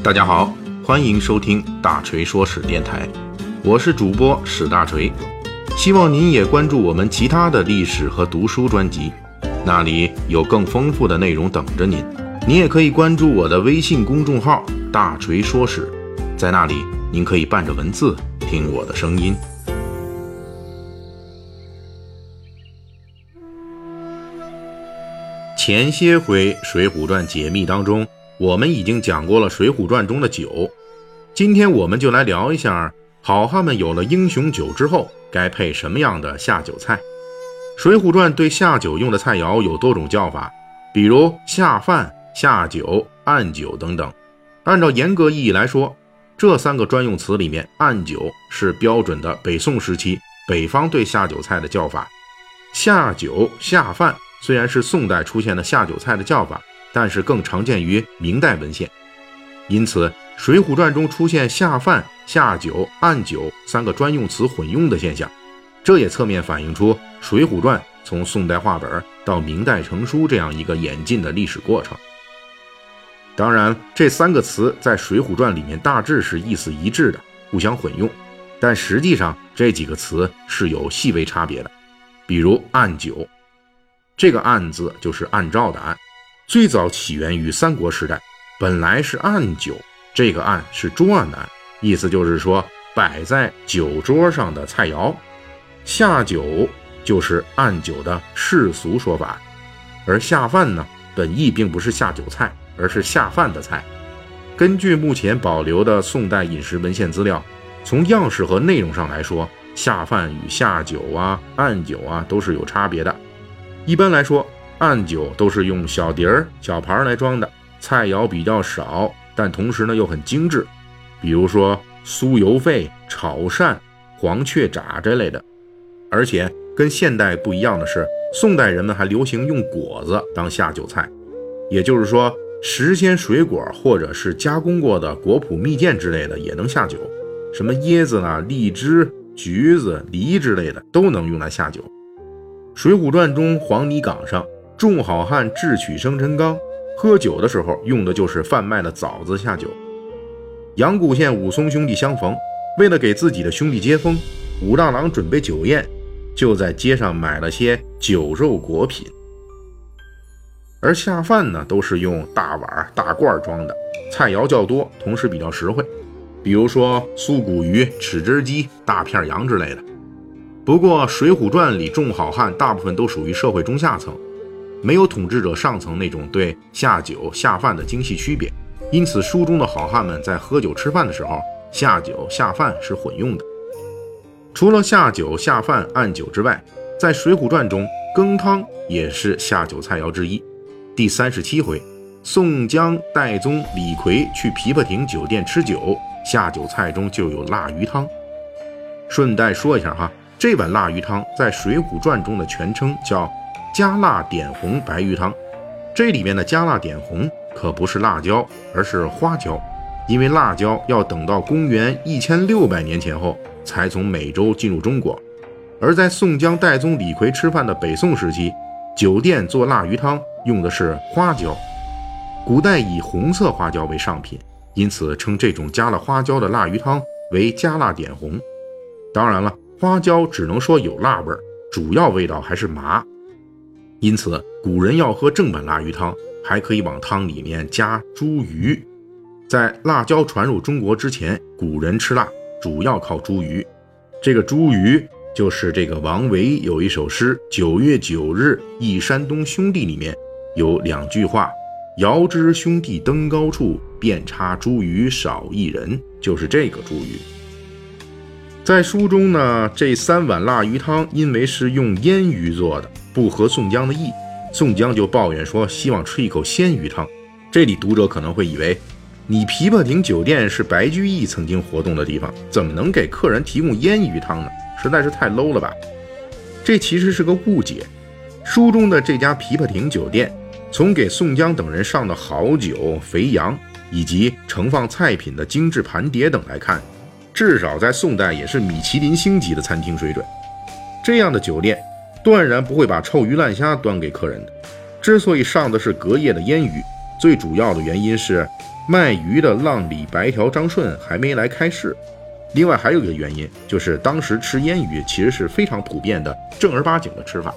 大家好，欢迎收听大锤说史电台，我是主播史大锤，希望您也关注我们其他的历史和读书专辑，那里有更丰富的内容等着您。您也可以关注我的微信公众号“大锤说史”，在那里您可以伴着文字听我的声音。前些回《水浒传》解密当中，我们已经讲过了《水浒传》中的酒，今天我们就来聊一下，好汉们有了英雄酒之后，该配什么样的下酒菜。《水浒传》对下酒用的菜肴有多种叫法，比如下饭、下酒、按酒等等。按照严格意义来说，这三个专用词里面，按酒是标准的北宋时期北方对下酒菜的叫法，下酒、下饭。虽然是宋代出现的下酒菜的叫法，但是更常见于明代文献。因此，《水浒传》中出现下饭、下酒、按酒三个专用词混用的现象，这也侧面反映出《水浒传》从宋代话本到明代成书这样一个演进的历史过程。当然，这三个词在《水浒传》里面大致是意思一致的，互相混用，但实际上这几个词是有细微差别的。比如按酒。这个“按”字就是按照的“按”，最早起源于三国时代，本来是按酒。这个“按”是桌案的“案”，意思就是说摆在酒桌上的菜肴。下酒就是按酒的世俗说法，而下饭呢，本意并不是下酒菜，而是下饭的菜。根据目前保留的宋代饮食文献资料，从样式和内容上来说，下饭与下酒啊、按酒啊都是有差别的。一般来说，按酒都是用小碟儿、小盘儿来装的，菜肴比较少，但同时呢又很精致，比如说酥油肺、炒鳝、黄雀炸这类的。而且跟现代不一样的是，宋代人们还流行用果子当下酒菜，也就是说，时鲜水果或者是加工过的果脯蜜饯之类的也能下酒，什么椰子啊、荔枝、橘子、梨之类的都能用来下酒。《水浒传》中，黄泥岗上众好汉智取生辰纲，喝酒的时候用的就是贩卖的枣子下酒。阳谷县武松兄弟相逢，为了给自己的兄弟接风，武大郎准备酒宴，就在街上买了些酒肉果品。而下饭呢，都是用大碗大罐装的，菜肴较多，同时比较实惠，比如说酥骨鱼、豉汁鸡、大片羊之类的。不过，《水浒传》里众好汉大部分都属于社会中下层，没有统治者上层那种对下酒下饭的精细区别，因此书中的好汉们在喝酒吃饭的时候，下酒下饭是混用的。除了下酒下饭按酒之外，在《水浒传》中，羹汤也是下酒菜肴之一。第三十七回，宋江、戴宗、李逵去琵琶亭酒店吃酒，下酒菜中就有腊鱼汤。顺带说一下哈。这碗腊鱼汤在《水浒传》中的全称叫“加辣点红白鱼汤”，这里面的加辣点红可不是辣椒，而是花椒，因为辣椒要等到公元一千六百年前后才从美洲进入中国。而在宋江、戴宗、李逵吃饭的北宋时期，酒店做腊鱼汤用的是花椒，古代以红色花椒为上品，因此称这种加了花椒的腊鱼汤为“加辣点红”。当然了。花椒只能说有辣味儿，主要味道还是麻。因此，古人要喝正版腊鱼汤，还可以往汤里面加茱萸。在辣椒传入中国之前，古人吃辣主要靠茱萸。这个茱萸就是这个王维有一首诗《九月九日忆山东兄弟》里面有两句话：“遥知兄弟登高处，遍插茱萸少一人。”就是这个茱萸。在书中呢，这三碗腊鱼汤因为是用腌鱼做的，不合宋江的意，宋江就抱怨说希望吃一口鲜鱼汤。这里读者可能会以为，你琵琶亭酒店是白居易曾经活动的地方，怎么能给客人提供腌鱼汤呢？实在是太 low 了吧！这其实是个误解。书中的这家琵琶亭酒店，从给宋江等人上的好酒、肥羊，以及盛放菜品的精致盘碟等来看。至少在宋代也是米其林星级的餐厅水准，这样的酒店断然不会把臭鱼烂虾端给客人的。之所以上的是隔夜的腌鱼，最主要的原因是卖鱼的浪里白条张顺还没来开市。另外还有一个原因，就是当时吃腌鱼其实是非常普遍的正儿八经的吃法。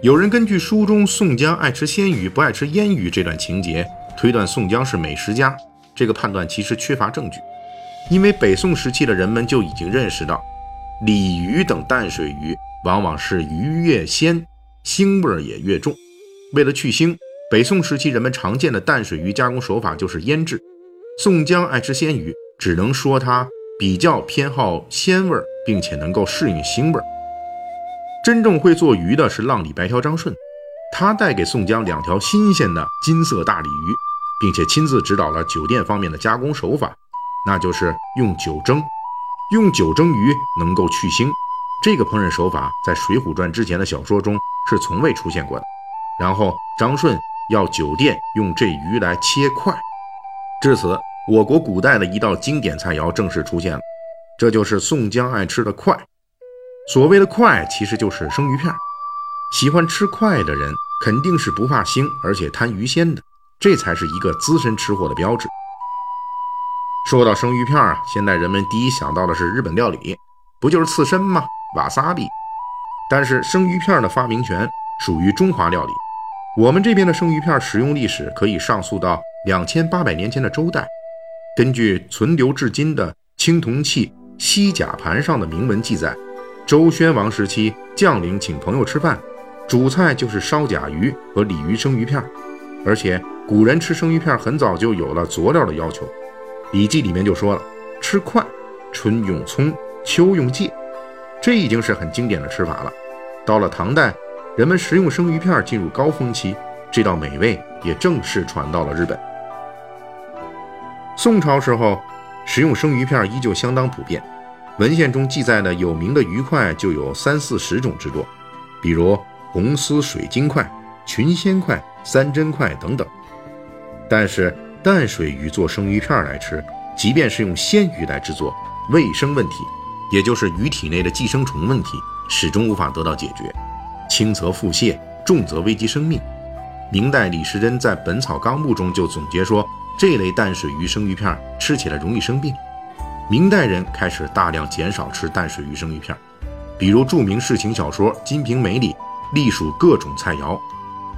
有人根据书中宋江爱吃鲜鱼不爱吃腌鱼这段情节，推断宋江是美食家。这个判断其实缺乏证据，因为北宋时期的人们就已经认识到，鲤鱼等淡水鱼往往是鱼越鲜，腥味也越重。为了去腥，北宋时期人们常见的淡水鱼加工手法就是腌制。宋江爱吃鲜鱼，只能说他。比较偏好鲜味，并且能够适应腥味。真正会做鱼的是浪里白条张顺，他带给宋江两条新鲜的金色大鲤鱼，并且亲自指导了酒店方面的加工手法，那就是用酒蒸。用酒蒸鱼能够去腥，这个烹饪手法在《水浒传》之前的小说中是从未出现过的。然后张顺要酒店用这鱼来切块，至此。我国古代的一道经典菜肴正式出现了，这就是宋江爱吃的快。所谓的快，其实就是生鱼片。喜欢吃快的人，肯定是不怕腥，而且贪鱼鲜的，这才是一个资深吃货的标志。说到生鱼片啊，现在人们第一想到的是日本料理，不就是刺身吗？瓦萨比。但是生鱼片的发明权属于中华料理。我们这边的生鱼片使用历史可以上溯到两千八百年前的周代。根据存留至今的青铜器西甲盘上的铭文记载，周宣王时期将领请朋友吃饭，主菜就是烧甲鱼和鲤鱼生鱼片。而且古人吃生鱼片很早就有了佐料的要求，《礼记》里面就说了：“吃快，春用葱，秋用芥。”这已经是很经典的吃法了。到了唐代，人们食用生鱼片进入高峰期，这道美味也正式传到了日本。宋朝时候，食用生鱼片依旧相当普遍。文献中记载的有名的鱼块就有三四十种之多，比如红丝水晶块、群仙块、三珍块等等。但是淡水鱼做生鱼片来吃，即便是用鲜鱼来制作，卫生问题，也就是鱼体内的寄生虫问题，始终无法得到解决，轻则腹泻，重则危及生命。明代李时珍在《本草纲目》中就总结说。这类淡水鱼生鱼片吃起来容易生病，明代人开始大量减少吃淡水鱼生鱼片，比如著名世情小说《金瓶梅》里隶属各种菜肴，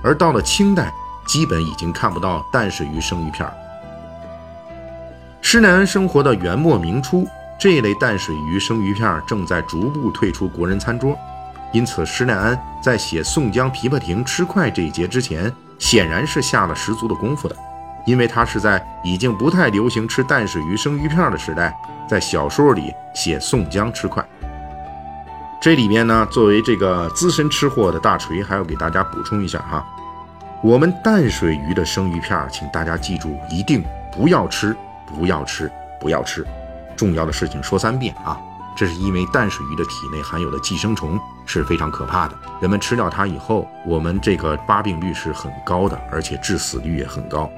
而到了清代，基本已经看不到淡水鱼生鱼片。施耐庵生活的元末明初，这一类淡水鱼生鱼片正在逐步退出国人餐桌，因此施耐庵在写宋江琵琶亭吃快这一节之前，显然是下了十足的功夫的。因为他是在已经不太流行吃淡水鱼生鱼片的时代，在小说里写宋江吃快。这里面呢，作为这个资深吃货的大锤，还要给大家补充一下哈，我们淡水鱼的生鱼片，请大家记住，一定不要吃，不要吃，不要吃。重要的事情说三遍啊！这是因为淡水鱼的体内含有的寄生虫是非常可怕的，人们吃掉它以后，我们这个发病率是很高的，而且致死率也很高。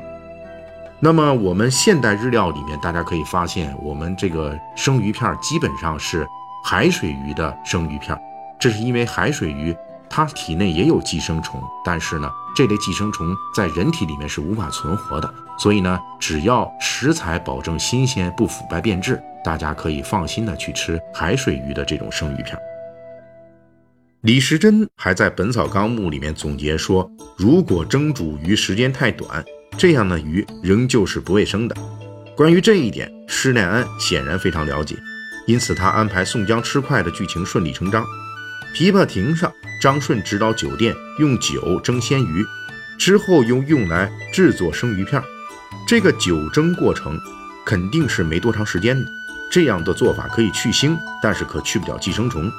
那么我们现代日料里面，大家可以发现，我们这个生鱼片基本上是海水鱼的生鱼片，这是因为海水鱼它体内也有寄生虫，但是呢，这类寄生虫在人体里面是无法存活的，所以呢，只要食材保证新鲜、不腐败变质，大家可以放心的去吃海水鱼的这种生鱼片。李时珍还在《本草纲目》里面总结说，如果蒸煮鱼时间太短。这样的鱼仍旧是不卫生的。关于这一点，施耐庵显然非常了解，因此他安排宋江吃快的剧情顺理成章。琵琶亭上，张顺指导酒店用酒蒸鲜鱼，之后又用来制作生鱼片。这个酒蒸过程肯定是没多长时间的。这样的做法可以去腥，但是可去不了寄生虫。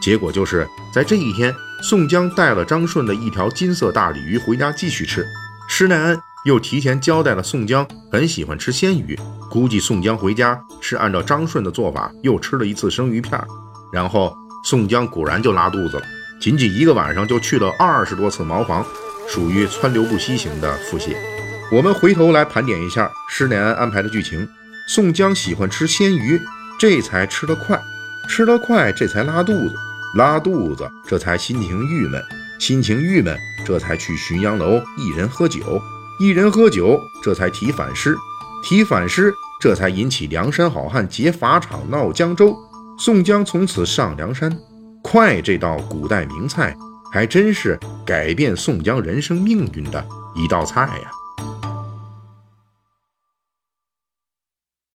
结果就是在这一天，宋江带了张顺的一条金色大鲤鱼回家继续吃。施耐庵。又提前交代了宋江很喜欢吃鲜鱼，估计宋江回家是按照张顺的做法又吃了一次生鱼片，然后宋江果然就拉肚子了，仅仅一个晚上就去了二十多次茅房，属于川流不息型的腹泻。我们回头来盘点一下施耐庵安排的剧情：宋江喜欢吃鲜鱼，这才吃得快；吃得快，这才拉肚子；拉肚子，这才心情郁闷；心情郁闷，这才去浔阳楼一人喝酒。一人喝酒，这才提反诗，提反诗，这才引起梁山好汉劫法场闹江州，宋江从此上梁山。快这道古代名菜，还真是改变宋江人生命运的一道菜呀。